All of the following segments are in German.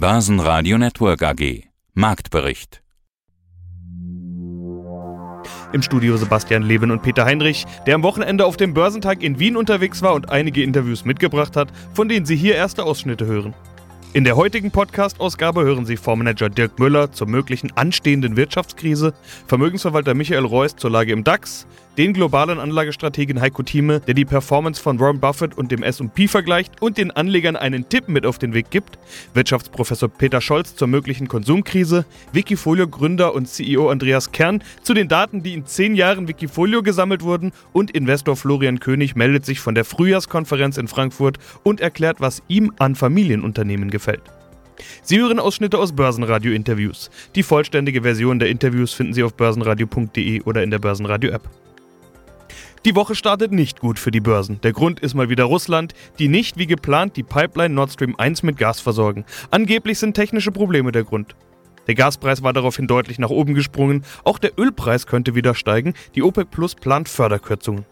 Börsenradio Network AG. Marktbericht. Im Studio Sebastian Leben und Peter Heinrich, der am Wochenende auf dem Börsentag in Wien unterwegs war und einige Interviews mitgebracht hat, von denen Sie hier erste Ausschnitte hören. In der heutigen Podcast-Ausgabe hören Sie Fondsmanager Dirk Müller zur möglichen anstehenden Wirtschaftskrise, Vermögensverwalter Michael Reuss zur Lage im DAX, den globalen Anlagestrategen Heiko Thieme, der die Performance von Warren Buffett und dem S&P vergleicht und den Anlegern einen Tipp mit auf den Weg gibt, Wirtschaftsprofessor Peter Scholz zur möglichen Konsumkrise, Wikifolio-Gründer und CEO Andreas Kern zu den Daten, die in zehn Jahren Wikifolio gesammelt wurden und Investor Florian König meldet sich von der Frühjahrskonferenz in Frankfurt und erklärt, was ihm an Familienunternehmen gefällt. Sie hören Ausschnitte aus Börsenradio-Interviews. Die vollständige Version der Interviews finden Sie auf börsenradio.de oder in der Börsenradio-App. Die Woche startet nicht gut für die Börsen. Der Grund ist mal wieder Russland, die nicht wie geplant die Pipeline Nord Stream 1 mit Gas versorgen. Angeblich sind technische Probleme der Grund. Der Gaspreis war daraufhin deutlich nach oben gesprungen, auch der Ölpreis könnte wieder steigen, die OPEC Plus plant Förderkürzungen.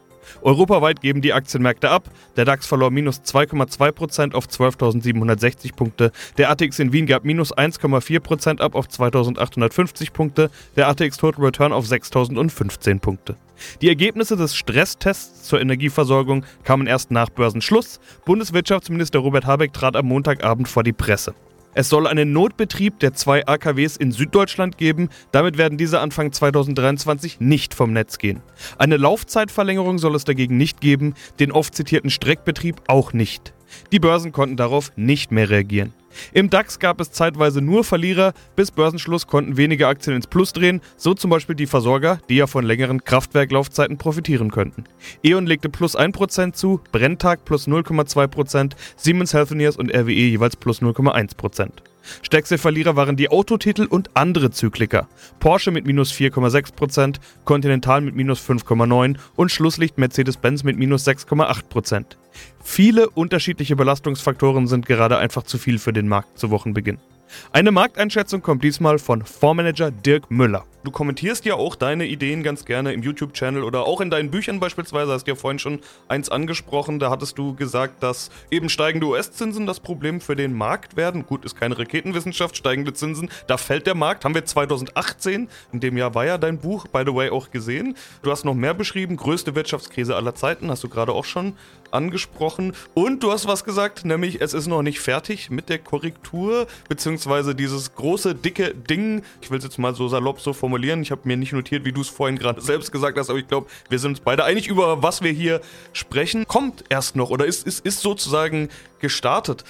Europaweit geben die Aktienmärkte ab. Der DAX verlor minus 2,2% auf 12.760 Punkte. Der ATX in Wien gab minus 1,4% ab auf 2.850 Punkte. Der ATX Total Return auf 6.015 Punkte. Die Ergebnisse des Stresstests zur Energieversorgung kamen erst nach Börsenschluss. Bundeswirtschaftsminister Robert Habeck trat am Montagabend vor die Presse. Es soll einen Notbetrieb der zwei AKWs in Süddeutschland geben. Damit werden diese Anfang 2023 nicht vom Netz gehen. Eine Laufzeitverlängerung soll es dagegen nicht geben, den oft zitierten Streckbetrieb auch nicht. Die Börsen konnten darauf nicht mehr reagieren. Im DAX gab es zeitweise nur Verlierer, bis Börsenschluss konnten wenige Aktien ins Plus drehen, so zum Beispiel die Versorger, die ja von längeren Kraftwerklaufzeiten profitieren könnten. E.ON legte plus 1% zu, Brenntag plus 0,2%, Siemens Healthineers und RWE jeweils plus 0,1%. Stärkste Verlierer waren die Autotitel und andere Zykliker. Porsche mit minus 4,6%, Continental mit minus 5,9% und Schlusslicht Mercedes-Benz mit minus 6,8%. Viele unterschiedliche Belastungsfaktoren sind gerade einfach zu viel für den Markt zu Wochenbeginn. Eine Markteinschätzung kommt diesmal von Fondsmanager Dirk Müller. Du kommentierst ja auch deine Ideen ganz gerne im YouTube-Channel oder auch in deinen Büchern beispielsweise. Hast ja vorhin schon eins angesprochen. Da hattest du gesagt, dass eben steigende US-Zinsen das Problem für den Markt werden. Gut, ist keine Raketenwissenschaft, steigende Zinsen. Da fällt der Markt. Haben wir 2018, in dem Jahr war ja dein Buch, by the way, auch gesehen. Du hast noch mehr beschrieben. Größte Wirtschaftskrise aller Zeiten, hast du gerade auch schon angesprochen. Und du hast was gesagt, nämlich es ist noch nicht fertig mit der Korrektur, beziehungsweise dieses große, dicke Ding. Ich will es jetzt mal so salopp so formulieren. Ich habe mir nicht notiert, wie du es vorhin gerade selbst gesagt hast, aber ich glaube, wir sind uns beide einig über, was wir hier sprechen. Kommt erst noch oder ist, ist, ist sozusagen gestartet.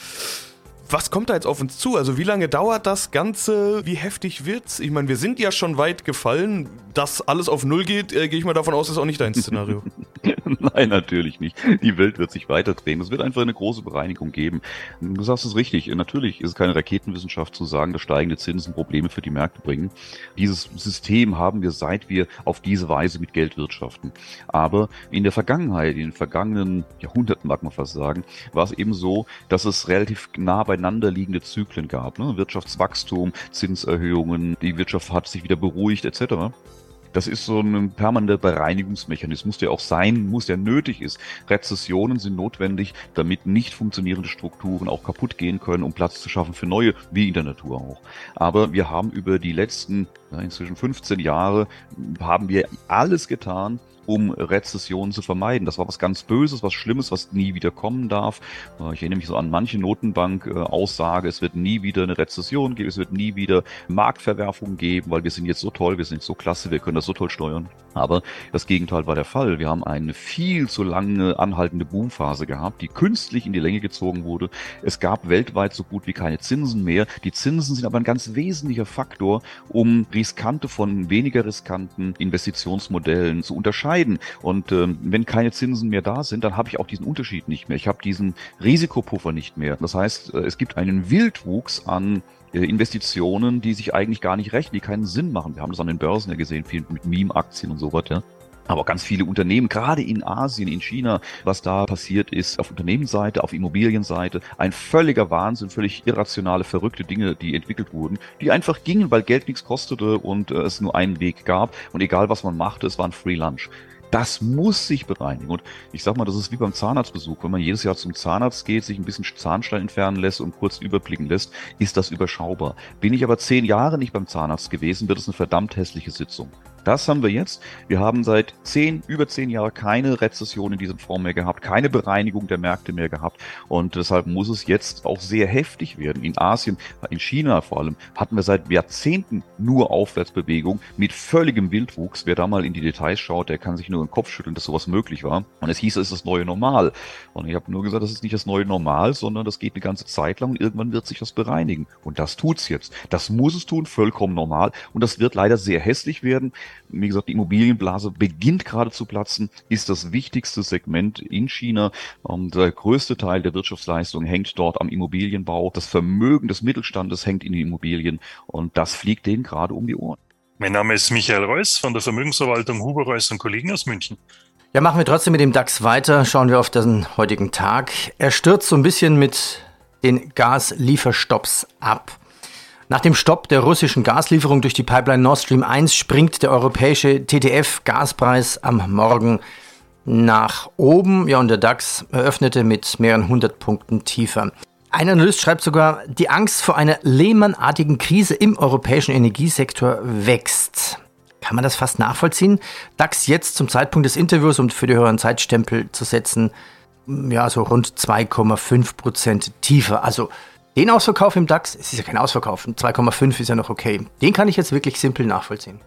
Was kommt da jetzt auf uns zu? Also wie lange dauert das Ganze? Wie heftig wird's? Ich meine, wir sind ja schon weit gefallen. Dass alles auf Null geht, äh, gehe ich mal davon aus, ist auch nicht dein Szenario. Nein, natürlich nicht. Die Welt wird sich weiter drehen. Es wird einfach eine große Bereinigung geben. Du sagst es richtig. Natürlich ist es keine Raketenwissenschaft zu sagen, dass steigende Zinsen Probleme für die Märkte bringen. Dieses System haben wir, seit wir auf diese Weise mit Geld wirtschaften. Aber in der Vergangenheit, in den vergangenen Jahrhunderten, mag man fast sagen, war es eben so, dass es relativ nah bei beieinander liegende Zyklen gab. Ne? Wirtschaftswachstum, Zinserhöhungen, die Wirtschaft hat sich wieder beruhigt etc. Das ist so ein permanenter Bereinigungsmechanismus, der auch sein muss, der nötig ist. Rezessionen sind notwendig, damit nicht funktionierende Strukturen auch kaputt gehen können, um Platz zu schaffen für neue, wie in der Natur auch. Aber wir haben über die letzten ja, inzwischen 15 Jahre, haben wir alles getan, um Rezessionen zu vermeiden. Das war was ganz Böses, was Schlimmes, was nie wieder kommen darf. Äh, ich erinnere mich so an manche Notenbank-Aussage, es wird nie wieder eine Rezession geben, es wird nie wieder Marktverwerfungen geben, weil wir sind jetzt so toll, wir sind so klasse, wir können das so toll steuern. Aber das Gegenteil war der Fall. Wir haben eine viel zu lange anhaltende Boomphase gehabt, die künstlich in die Länge gezogen wurde. Es gab weltweit so gut wie keine Zinsen mehr. Die Zinsen sind aber ein ganz wesentlicher Faktor, um riskante von weniger riskanten Investitionsmodellen zu unterscheiden entscheiden. Und ähm, wenn keine Zinsen mehr da sind, dann habe ich auch diesen Unterschied nicht mehr. Ich habe diesen Risikopuffer nicht mehr. Das heißt, äh, es gibt einen Wildwuchs an äh, Investitionen, die sich eigentlich gar nicht rechnen, die keinen Sinn machen. Wir haben das an den Börsen ja gesehen, viel mit Meme-Aktien und so weiter. Aber ganz viele Unternehmen, gerade in Asien, in China, was da passiert ist, auf Unternehmensseite, auf Immobilienseite, ein völliger Wahnsinn, völlig irrationale, verrückte Dinge, die entwickelt wurden, die einfach gingen, weil Geld nichts kostete und äh, es nur einen Weg gab. Und egal was man machte, es war ein Free Lunch. Das muss sich bereinigen. Und ich sag mal, das ist wie beim Zahnarztbesuch. Wenn man jedes Jahr zum Zahnarzt geht, sich ein bisschen Zahnstein entfernen lässt und kurz überblicken lässt, ist das überschaubar. Bin ich aber zehn Jahre nicht beim Zahnarzt gewesen, wird es eine verdammt hässliche Sitzung. Das haben wir jetzt. Wir haben seit zehn, über zehn Jahren keine Rezession in diesem Form mehr gehabt, keine Bereinigung der Märkte mehr gehabt. Und deshalb muss es jetzt auch sehr heftig werden. In Asien, in China vor allem, hatten wir seit Jahrzehnten nur Aufwärtsbewegung mit völligem Wildwuchs. Wer da mal in die Details schaut, der kann sich nur den Kopf schütteln, dass sowas möglich war. Und es hieß, es ist das neue Normal. Und ich habe nur gesagt, das ist nicht das neue Normal, sondern das geht eine ganze Zeit lang und irgendwann wird sich das bereinigen. Und das tut's jetzt. Das muss es tun, vollkommen normal. Und das wird leider sehr hässlich werden wie gesagt, die Immobilienblase beginnt gerade zu platzen, ist das wichtigste Segment in China. Und der größte Teil der Wirtschaftsleistung hängt dort am Immobilienbau. Das Vermögen des Mittelstandes hängt in den Immobilien und das fliegt denen gerade um die Ohren. Mein Name ist Michael Reuss von der Vermögensverwaltung Huber Reuss und Kollegen aus München. Ja, machen wir trotzdem mit dem DAX weiter. Schauen wir auf den heutigen Tag. Er stürzt so ein bisschen mit den Gaslieferstopps ab. Nach dem Stopp der russischen Gaslieferung durch die Pipeline Nord Stream 1 springt der europäische TTF-Gaspreis am Morgen nach oben. Ja, und der DAX eröffnete mit mehreren hundert Punkten tiefer. Ein Analyst schreibt sogar, die Angst vor einer Lehman-artigen Krise im europäischen Energiesektor wächst. Kann man das fast nachvollziehen? DAX jetzt zum Zeitpunkt des Interviews, um für die höheren Zeitstempel zu setzen, ja, so rund 2,5 Prozent tiefer. Also den Ausverkauf im DAX, es ist ja kein Ausverkauf, 2,5 ist ja noch okay. Den kann ich jetzt wirklich simpel nachvollziehen.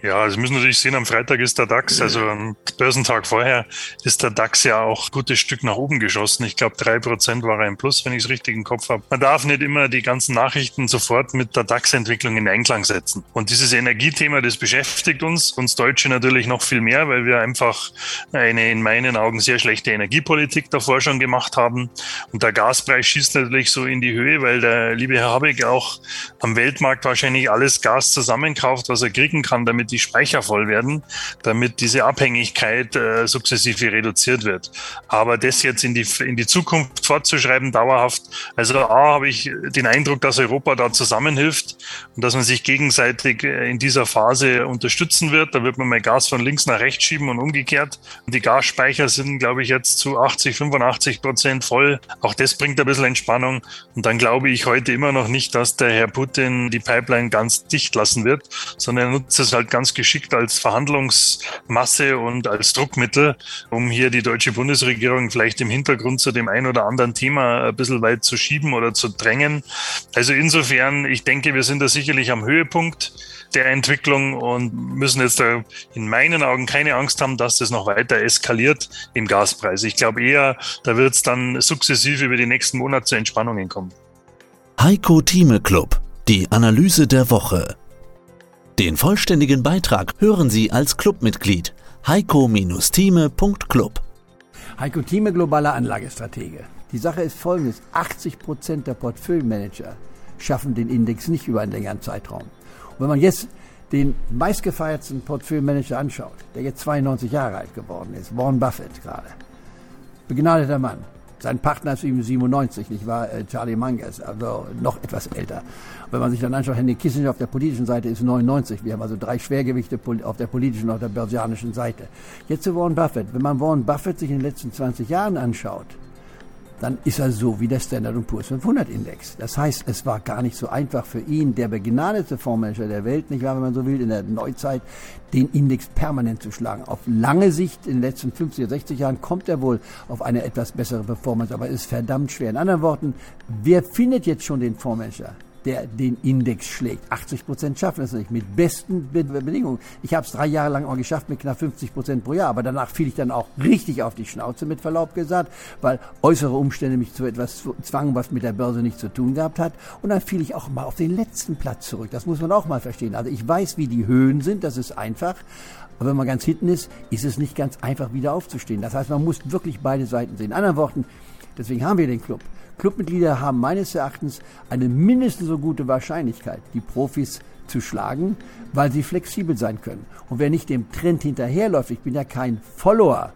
Ja, also müssen natürlich sehen, am Freitag ist der DAX, also am Börsentag vorher, ist der DAX ja auch ein gutes Stück nach oben geschossen. Ich glaube, drei Prozent war im Plus, wenn ich es richtig im Kopf habe. Man darf nicht immer die ganzen Nachrichten sofort mit der DAX-Entwicklung in Einklang setzen. Und dieses Energiethema, das beschäftigt uns, uns Deutsche natürlich noch viel mehr, weil wir einfach eine in meinen Augen sehr schlechte Energiepolitik davor schon gemacht haben. Und der Gaspreis schießt natürlich so in die Höhe, weil der liebe Herr Habeck auch am Weltmarkt wahrscheinlich alles Gas zusammenkauft, was er kriegen kann, damit die Speicher voll werden, damit diese Abhängigkeit äh, sukzessive reduziert wird. Aber das jetzt in die, in die Zukunft fortzuschreiben, dauerhaft, also A, habe ich den Eindruck, dass Europa da zusammenhilft und dass man sich gegenseitig äh, in dieser Phase unterstützen wird. Da wird man mal Gas von links nach rechts schieben und umgekehrt. Und die Gasspeicher sind, glaube ich, jetzt zu 80, 85 Prozent voll. Auch das bringt ein bisschen Entspannung. Und dann glaube ich heute immer noch nicht, dass der Herr Putin die Pipeline ganz dicht lassen wird, sondern er nutzt es halt ganz ganz geschickt als Verhandlungsmasse und als Druckmittel, um hier die deutsche Bundesregierung vielleicht im Hintergrund zu dem ein oder anderen Thema ein bisschen weit zu schieben oder zu drängen. Also insofern, ich denke, wir sind da sicherlich am Höhepunkt der Entwicklung und müssen jetzt da in meinen Augen keine Angst haben, dass das noch weiter eskaliert im Gaspreis. Ich glaube eher, da wird es dann sukzessive über die nächsten Monate zu Entspannungen kommen. Heiko Thieme Club, die Analyse der Woche. Den vollständigen Beitrag hören Sie als Clubmitglied heiko-thieme.club. Heiko Thieme, globaler Anlagestratege. Die Sache ist folgendes. 80 Prozent der Portfolio-Manager schaffen den Index nicht über einen längeren Zeitraum. Und wenn man jetzt den meistgefeiertsten Portfolio-Manager anschaut, der jetzt 92 Jahre alt geworden ist, Warren Buffett gerade, begnadeter Mann, sein Partner ist 97, nicht wahr? Äh, Charlie Munger also noch etwas älter. Wenn man sich dann anschaut, Henry Kissinger auf der politischen Seite ist 99. Wir haben also drei Schwergewichte auf der politischen und auf der börsianischen Seite. Jetzt zu Warren Buffett. Wenn man Warren Buffett sich in den letzten 20 Jahren anschaut, dann ist er so wie der Standard Poor's 500 Index. Das heißt, es war gar nicht so einfach für ihn, der begnadete Fondsmanager der Welt, nicht wahr, wenn man so will, in der Neuzeit, den Index permanent zu schlagen. Auf lange Sicht, in den letzten 50 oder 60 Jahren, kommt er wohl auf eine etwas bessere Performance, aber es ist verdammt schwer. In anderen Worten, wer findet jetzt schon den Fondsmanager? Der den Index schlägt. 80 Prozent schaffen es nicht mit besten Bedingungen. Ich habe es drei Jahre lang auch geschafft mit knapp 50 Prozent pro Jahr, aber danach fiel ich dann auch richtig auf die Schnauze mit Verlaub gesagt, weil äußere Umstände mich zu etwas zwangen, was mit der Börse nichts zu tun gehabt hat. Und dann fiel ich auch mal auf den letzten Platz zurück. Das muss man auch mal verstehen. Also ich weiß, wie die Höhen sind, das ist einfach. Aber wenn man ganz hinten ist, ist es nicht ganz einfach wieder aufzustehen. Das heißt, man muss wirklich beide Seiten sehen. In anderen Worten, deswegen haben wir den Club. Clubmitglieder haben meines Erachtens eine mindestens so gute Wahrscheinlichkeit, die Profis zu schlagen, weil sie flexibel sein können. Und wer nicht dem Trend hinterherläuft, ich bin ja kein Follower,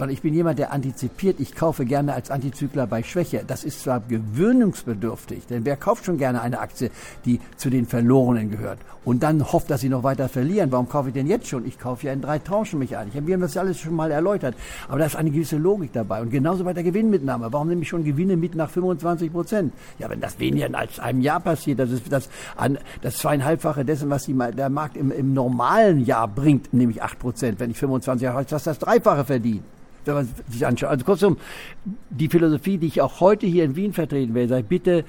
sondern ich bin jemand, der antizipiert. Ich kaufe gerne als Antizykler bei Schwäche. Das ist zwar gewöhnungsbedürftig, denn wer kauft schon gerne eine Aktie, die zu den Verlorenen gehört und dann hofft, dass sie noch weiter verlieren? Warum kaufe ich denn jetzt schon? Ich kaufe ja in drei Tranchen mich ein. Ich habe mir das alles schon mal erläutert. Aber da ist eine gewisse Logik dabei. Und genauso bei der Gewinnmitnahme. Warum nehme ich schon Gewinne mit nach 25 Prozent? Ja, wenn das weniger als einem Jahr passiert, das ist das, an, das zweieinhalbfache dessen, was die, der Markt im, im normalen Jahr bringt, nämlich 8 Prozent. Wenn ich 25 Jahre, das das Dreifache verdiene wenn man sich anschaut. Also kurzum, die Philosophie, die ich auch heute hier in Wien vertreten werde, sei bitte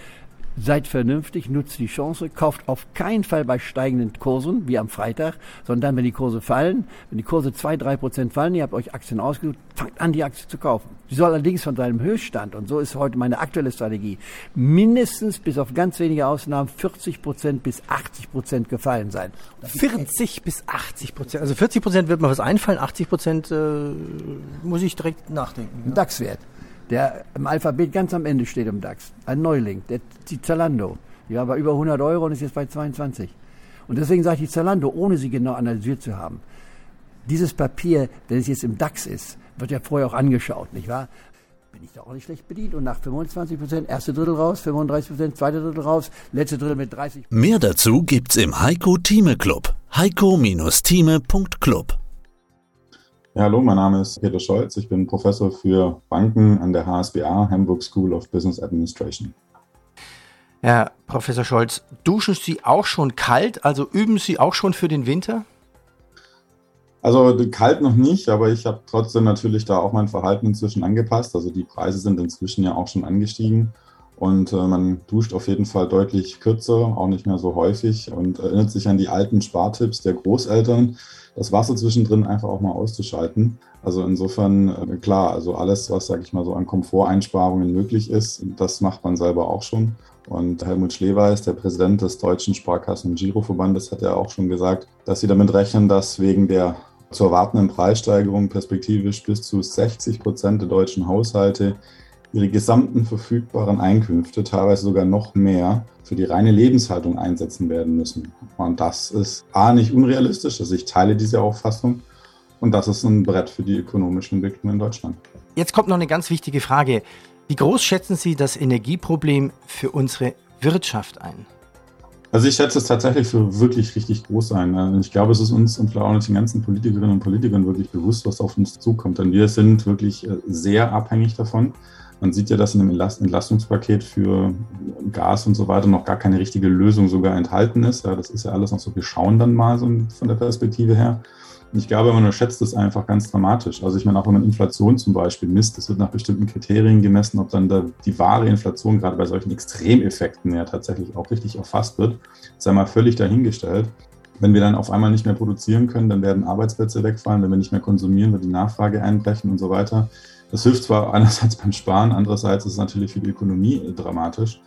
Seid vernünftig, nutzt die Chance, kauft auf keinen Fall bei steigenden Kursen, wie am Freitag, sondern dann, wenn die Kurse fallen, wenn die Kurse zwei, drei Prozent fallen, ihr habt euch Aktien ausgesucht, fangt an, die Aktie zu kaufen. Sie soll allerdings von seinem Höchststand, und so ist heute meine aktuelle Strategie, mindestens bis auf ganz wenige Ausnahmen 40 Prozent bis 80 Prozent gefallen sein. 40 bis 80 Prozent. Also 40 Prozent wird mir was einfallen, 80 Prozent äh, muss ich direkt nachdenken. Ja. DAX-Wert der im Alphabet ganz am Ende steht im DAX. Ein Neuling, der, die Zalando. Die war bei über 100 Euro und ist jetzt bei 22. Und deswegen sage ich die Zalando, ohne sie genau analysiert zu haben. Dieses Papier, wenn es jetzt im DAX ist, wird ja vorher auch angeschaut, nicht wahr? Bin ich da auch nicht schlecht bedient und nach 25 Prozent, erste Drittel raus, 35 Prozent, zweite Drittel raus, letzte Drittel mit 30. Mehr dazu gibt's im Heiko Thieme Club. heiko-thieme.club ja, hallo, mein Name ist Peter Scholz. Ich bin Professor für Banken an der HSBA, Hamburg School of Business Administration. Herr Professor Scholz, duschen Sie auch schon kalt? Also üben Sie auch schon für den Winter? Also kalt noch nicht, aber ich habe trotzdem natürlich da auch mein Verhalten inzwischen angepasst. Also die Preise sind inzwischen ja auch schon angestiegen und äh, man duscht auf jeden Fall deutlich kürzer, auch nicht mehr so häufig und erinnert sich an die alten Spartipps der Großeltern das Wasser zwischendrin einfach auch mal auszuschalten. Also insofern äh, klar, also alles, was, sage ich mal, so an Komforteinsparungen möglich ist, das macht man selber auch schon. Und Helmut Schleweis, der Präsident des Deutschen Sparkassen- und Giroverbandes, hat ja auch schon gesagt, dass sie damit rechnen, dass wegen der zu erwartenden Preissteigerung perspektivisch bis zu 60 Prozent der deutschen Haushalte ihre gesamten verfügbaren Einkünfte, teilweise sogar noch mehr, für die reine Lebenshaltung einsetzen werden müssen. Und das ist A nicht unrealistisch, also ich teile diese Auffassung. Und das ist ein Brett für die ökonomische Entwicklung in Deutschland. Jetzt kommt noch eine ganz wichtige Frage. Wie groß schätzen Sie das Energieproblem für unsere Wirtschaft ein? Also ich schätze es tatsächlich für wirklich richtig groß ein. Ich glaube, es ist uns und vielleicht auch nicht den ganzen Politikerinnen und Politikern wirklich bewusst, was auf uns zukommt. Denn wir sind wirklich äh, sehr abhängig davon. Man sieht ja, dass in dem Entlastungspaket für Gas und so weiter noch gar keine richtige Lösung sogar enthalten ist. Ja, das ist ja alles noch so, wir schauen dann mal so von der Perspektive her. Ich glaube, man unterschätzt das einfach ganz dramatisch. Also ich meine, auch wenn man Inflation zum Beispiel misst, das wird nach bestimmten Kriterien gemessen, ob dann da die wahre Inflation gerade bei solchen Extremeffekten ja tatsächlich auch richtig erfasst wird, sei mal völlig dahingestellt. Wenn wir dann auf einmal nicht mehr produzieren können, dann werden Arbeitsplätze wegfallen. Wenn wir nicht mehr konsumieren, wird die Nachfrage einbrechen und so weiter. Das hilft zwar einerseits beim Sparen, andererseits ist es natürlich für die Ökonomie äh, dramatisch.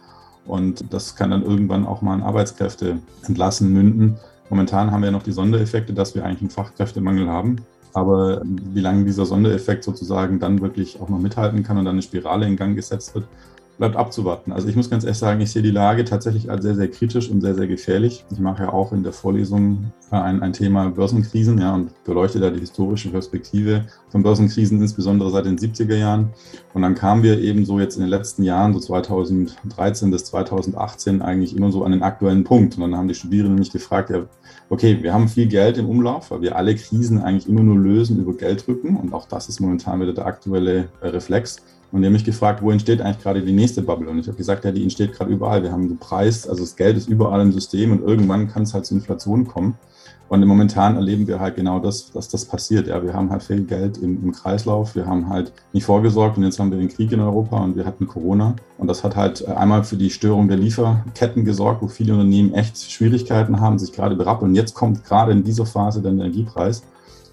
Und das kann dann irgendwann auch mal in Arbeitskräfte entlassen münden. Momentan haben wir noch die Sondereffekte, dass wir eigentlich einen Fachkräftemangel haben. Aber wie lange dieser Sondereffekt sozusagen dann wirklich auch noch mithalten kann und dann eine Spirale in Gang gesetzt wird, bleibt abzuwarten. Also ich muss ganz ehrlich sagen, ich sehe die Lage tatsächlich als sehr, sehr kritisch und sehr, sehr gefährlich. Ich mache ja auch in der Vorlesung ein, ein Thema Börsenkrisen ja, und beleuchte da die historische Perspektive von Börsenkrisen, insbesondere seit den 70er Jahren. Und dann kamen wir eben so jetzt in den letzten Jahren, so 2013 bis 2018, eigentlich immer so an den aktuellen Punkt. Und dann haben die Studierenden mich gefragt, ja, okay, wir haben viel Geld im Umlauf, weil wir alle Krisen eigentlich immer nur lösen über Gelddrücken. Und auch das ist momentan wieder der aktuelle Reflex. Und die haben mich gefragt, wo entsteht eigentlich gerade die nächste Bubble? Und ich habe gesagt, ja, die entsteht gerade überall. Wir haben gepreist, also das Geld ist überall im System und irgendwann kann es halt zur Inflation kommen. Und momentan erleben wir halt genau das, dass das passiert. Ja, wir haben halt viel Geld im, im, Kreislauf, wir haben halt nicht vorgesorgt und jetzt haben wir den Krieg in Europa und wir hatten Corona. Und das hat halt einmal für die Störung der Lieferketten gesorgt, wo viele Unternehmen echt Schwierigkeiten haben, sich gerade berappeln. Und jetzt kommt gerade in dieser Phase der Energiepreis.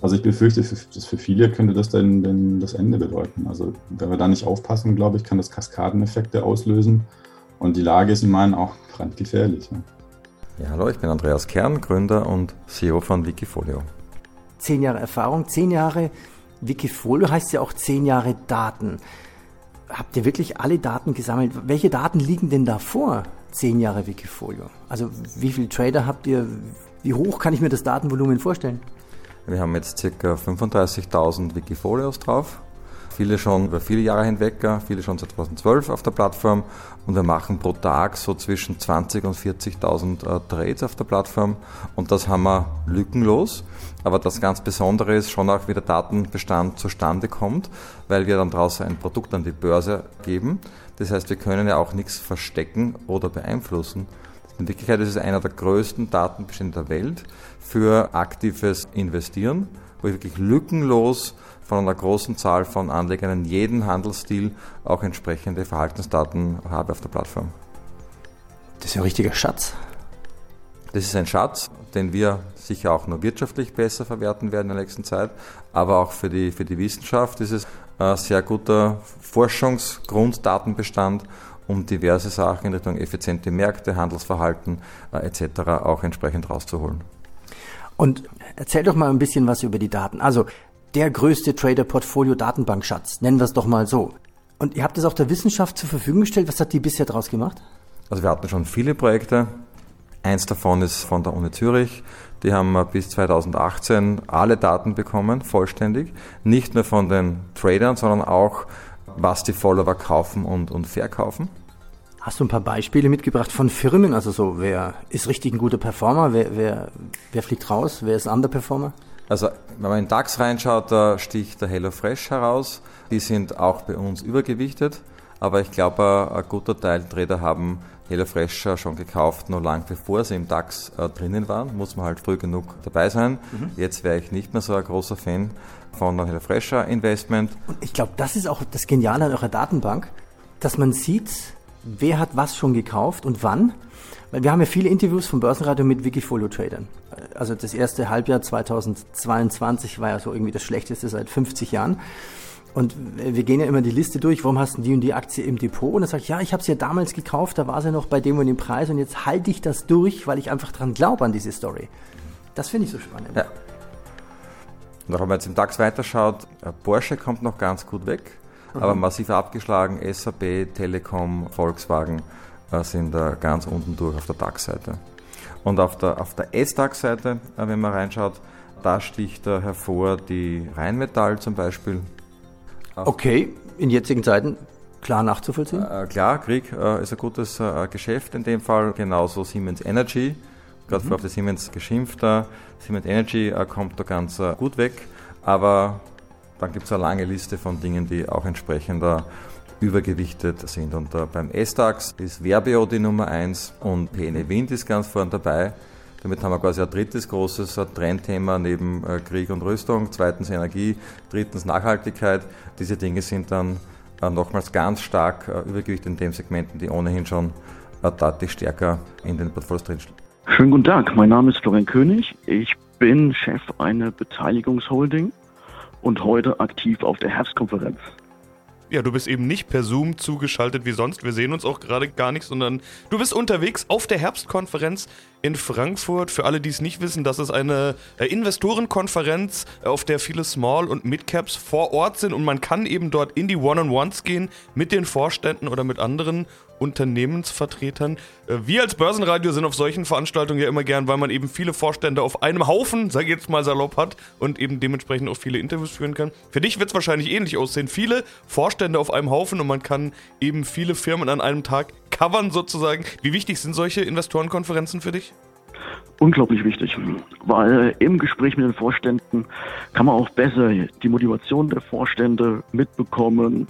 Also ich befürchte, für, für viele könnte das dann, dann das Ende bedeuten. Also wenn wir da nicht aufpassen, glaube ich, kann das Kaskadeneffekte auslösen. Und die Lage ist in meinen auch brandgefährlich. Ja. ja, hallo, ich bin Andreas Kern, Gründer und CEO von Wikifolio. Zehn Jahre Erfahrung, zehn Jahre Wikifolio heißt ja auch zehn Jahre Daten. Habt ihr wirklich alle Daten gesammelt? Welche Daten liegen denn da vor? Zehn Jahre Wikifolio. Also wie viele Trader habt ihr? Wie hoch kann ich mir das Datenvolumen vorstellen? Wir haben jetzt ca. 35.000 Wikifolios drauf Viele schon über viele Jahre hinweg, viele schon seit 2012 auf der Plattform und wir machen pro Tag so zwischen 20 und 40.000 äh, Trades auf der Plattform und das haben wir lückenlos. Aber das ganz Besondere ist schon auch, wie der Datenbestand zustande kommt, weil wir dann draußen ein Produkt an die Börse geben. Das heißt, wir können ja auch nichts verstecken oder beeinflussen. In Wirklichkeit ist es einer der größten Datenbestände der Welt für aktives Investieren, wo ich wirklich lückenlos von einer großen Zahl von Anlegern in jedem Handelsstil auch entsprechende Verhaltensdaten habe auf der Plattform. Das ist ja ein richtiger Schatz. Das ist ein Schatz, den wir sicher auch nur wirtschaftlich besser verwerten werden in der nächsten Zeit, aber auch für die, für die Wissenschaft ist es ein sehr guter Forschungsgrunddatenbestand, um diverse Sachen in Richtung effiziente Märkte, Handelsverhalten äh, etc. auch entsprechend rauszuholen. Und erzähl doch mal ein bisschen was über die Daten. Also der größte Trader-Portfolio-Datenbankschatz, nennen wir es doch mal so. Und ihr habt es auch der Wissenschaft zur Verfügung gestellt. Was hat die bisher daraus gemacht? Also wir hatten schon viele Projekte. Eins davon ist von der Uni Zürich. Die haben bis 2018 alle Daten bekommen, vollständig. Nicht nur von den Tradern, sondern auch, was die Follower kaufen und, und verkaufen. Hast du ein paar Beispiele mitgebracht von Firmen? Also so, wer ist richtig ein guter Performer? Wer, wer, wer fliegt raus? Wer ist ein Underperformer? Also wenn man in DAX reinschaut, da sticht der HelloFresh heraus. Die sind auch bei uns übergewichtet. Aber ich glaube, ein guter Teil Trader haben HelloFresh schon gekauft, noch lang bevor sie im DAX äh, drinnen waren. Muss man halt früh genug dabei sein. Mhm. Jetzt wäre ich nicht mehr so ein großer Fan von der HelloFresh Investment. Und ich glaube, das ist auch das Geniale an eurer Datenbank, dass man sieht, wer hat was schon gekauft und wann. Weil wir haben ja viele Interviews vom Börsenradio mit Wikifolio-Tradern. Also das erste Halbjahr 2022 war ja so irgendwie das schlechteste seit 50 Jahren. Und wir gehen ja immer die Liste durch, warum hast du die und die Aktie im Depot? Und er sagt, ja, ich habe sie ja damals gekauft, da war sie noch bei dem und dem Preis und jetzt halte ich das durch, weil ich einfach dran glaube an diese Story. Das finde ich so spannend. Ja. Und auch wenn man jetzt im DAX weiterschaut, äh, Porsche kommt noch ganz gut weg, mhm. aber massiv abgeschlagen, SAP, Telekom, Volkswagen äh, sind da ganz unten durch auf der DAX-Seite. Und auf der, auf der S-DAX-Seite, äh, wenn man reinschaut, da sticht hervor die Rheinmetall zum Beispiel, Okay, in jetzigen Zeiten klar nachzuvollziehen? Äh, klar, Krieg äh, ist ein gutes äh, Geschäft in dem Fall, genauso Siemens Energy. Gerade mhm. vorher auf die Siemens geschimpft. Äh, Siemens Energy äh, kommt da ganz äh, gut weg, aber dann gibt es eine lange Liste von Dingen, die auch entsprechend übergewichtet sind. Und beim S-DAX ist Verbio die Nummer 1 und PNE Wind ist ganz vorne dabei. Damit haben wir quasi ein drittes großes Trendthema neben äh, Krieg und Rüstung, zweitens Energie, drittens Nachhaltigkeit. Diese Dinge sind dann äh, nochmals ganz stark äh, übergewichtet in den Segmenten, die ohnehin schon deutlich stärker in den Portfolios drinstehen. Schönen guten Tag, mein Name ist Florian König. Ich bin Chef einer Beteiligungsholding und heute aktiv auf der Herbstkonferenz. Ja, du bist eben nicht per Zoom zugeschaltet wie sonst. Wir sehen uns auch gerade gar nicht, sondern du bist unterwegs auf der Herbstkonferenz in Frankfurt. Für alle, die es nicht wissen, das ist eine äh, Investorenkonferenz, äh, auf der viele Small- und Midcaps vor Ort sind und man kann eben dort in die One-on-Ones gehen mit den Vorständen oder mit anderen Unternehmensvertretern. Äh, wir als Börsenradio sind auf solchen Veranstaltungen ja immer gern, weil man eben viele Vorstände auf einem Haufen, sag ich jetzt mal salopp, hat und eben dementsprechend auch viele Interviews führen kann. Für dich wird es wahrscheinlich ähnlich aussehen. Viele Vorstände auf einem Haufen und man kann eben viele Firmen an einem Tag covern sozusagen. Wie wichtig sind solche Investorenkonferenzen für dich? Unglaublich wichtig, weil im Gespräch mit den Vorständen kann man auch besser die Motivation der Vorstände mitbekommen,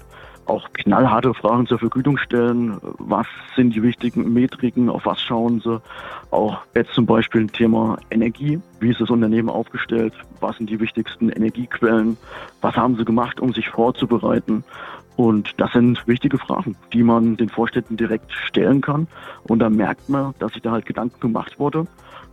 auch knallharte Fragen zur Vergütung stellen. Was sind die wichtigen Metriken? Auf was schauen sie? Auch jetzt zum Beispiel ein Thema Energie. Wie ist das Unternehmen aufgestellt? Was sind die wichtigsten Energiequellen? Was haben sie gemacht, um sich vorzubereiten? Und das sind wichtige Fragen, die man den Vorständen direkt stellen kann. Und da merkt man, dass sich da halt Gedanken gemacht wurde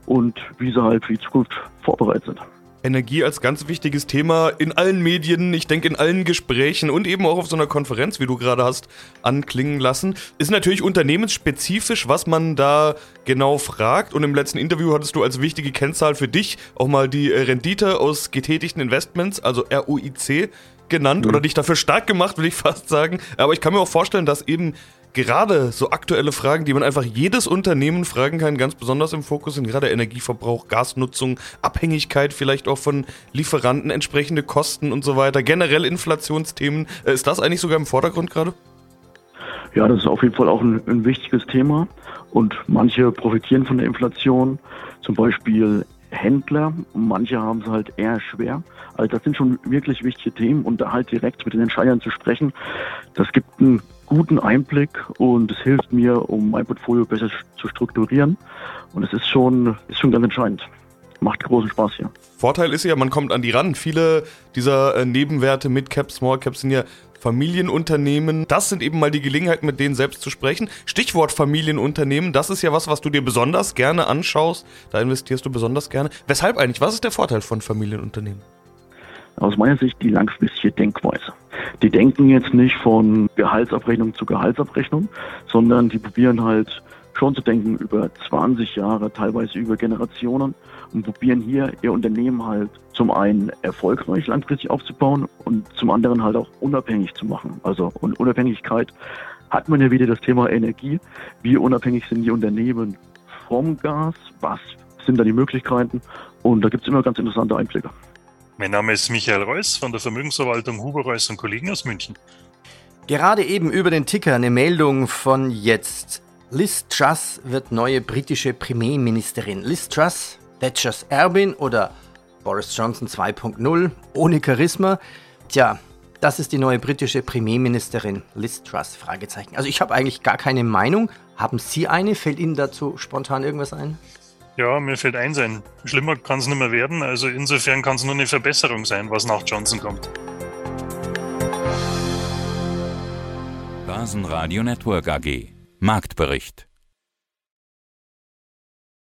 und wie sie halt für die Zukunft vorbereitet sind. Energie als ganz wichtiges Thema in allen Medien, ich denke in allen Gesprächen und eben auch auf so einer Konferenz, wie du gerade hast, anklingen lassen. Ist natürlich unternehmensspezifisch, was man da genau fragt. Und im letzten Interview hattest du als wichtige Kennzahl für dich auch mal die Rendite aus getätigten Investments, also ROIC, genannt mhm. oder dich dafür stark gemacht, will ich fast sagen. Aber ich kann mir auch vorstellen, dass eben gerade so aktuelle Fragen, die man einfach jedes Unternehmen fragen kann, ganz besonders im Fokus sind gerade Energieverbrauch, Gasnutzung, Abhängigkeit vielleicht auch von Lieferanten, entsprechende Kosten und so weiter, generell Inflationsthemen. Äh, ist das eigentlich sogar im Vordergrund gerade? Ja, das ist auf jeden Fall auch ein, ein wichtiges Thema. Und manche profitieren von der Inflation, zum Beispiel Händler, manche haben es halt eher schwer. Also das sind schon wirklich wichtige Themen und da halt direkt mit den Entscheidern zu sprechen, das gibt einen guten Einblick und es hilft mir, um mein Portfolio besser zu strukturieren. Und es ist schon, ist schon ganz entscheidend. Macht großen Spaß hier. Vorteil ist ja, man kommt an die ran. Viele dieser äh, Nebenwerte, Mid Cap, Small Cap sind ja Familienunternehmen. Das sind eben mal die Gelegenheiten, mit denen selbst zu sprechen. Stichwort Familienunternehmen, das ist ja was, was du dir besonders gerne anschaust. Da investierst du besonders gerne. Weshalb eigentlich? Was ist der Vorteil von Familienunternehmen? Aus meiner Sicht die langfristige Denkweise. Die denken jetzt nicht von Gehaltsabrechnung zu Gehaltsabrechnung, sondern die probieren halt schon zu denken über 20 Jahre, teilweise über Generationen und probieren hier ihr Unternehmen halt zum einen erfolgreich langfristig aufzubauen und zum anderen halt auch unabhängig zu machen. Also und Unabhängigkeit hat man ja wieder das Thema Energie. Wie unabhängig sind die Unternehmen vom Gas? Was sind da die Möglichkeiten? Und da gibt es immer ganz interessante Einblicke. Mein Name ist Michael Reuss von der Vermögensverwaltung Huber Reuss und Kollegen aus München. Gerade eben über den Ticker eine Meldung von jetzt. Liz Truss wird neue britische Premierministerin. Liz Truss, Thatchers Erbin oder Boris Johnson 2.0 ohne Charisma? Tja, das ist die neue britische Premierministerin Liz Truss? Fragezeichen. Also ich habe eigentlich gar keine Meinung. Haben Sie eine? Fällt Ihnen dazu spontan irgendwas ein? Ja, mir fällt eins ein. Schlimmer kann es nicht mehr werden. Also insofern kann es nur eine Verbesserung sein, was nach Johnson kommt. Basenradio Network AG Marktbericht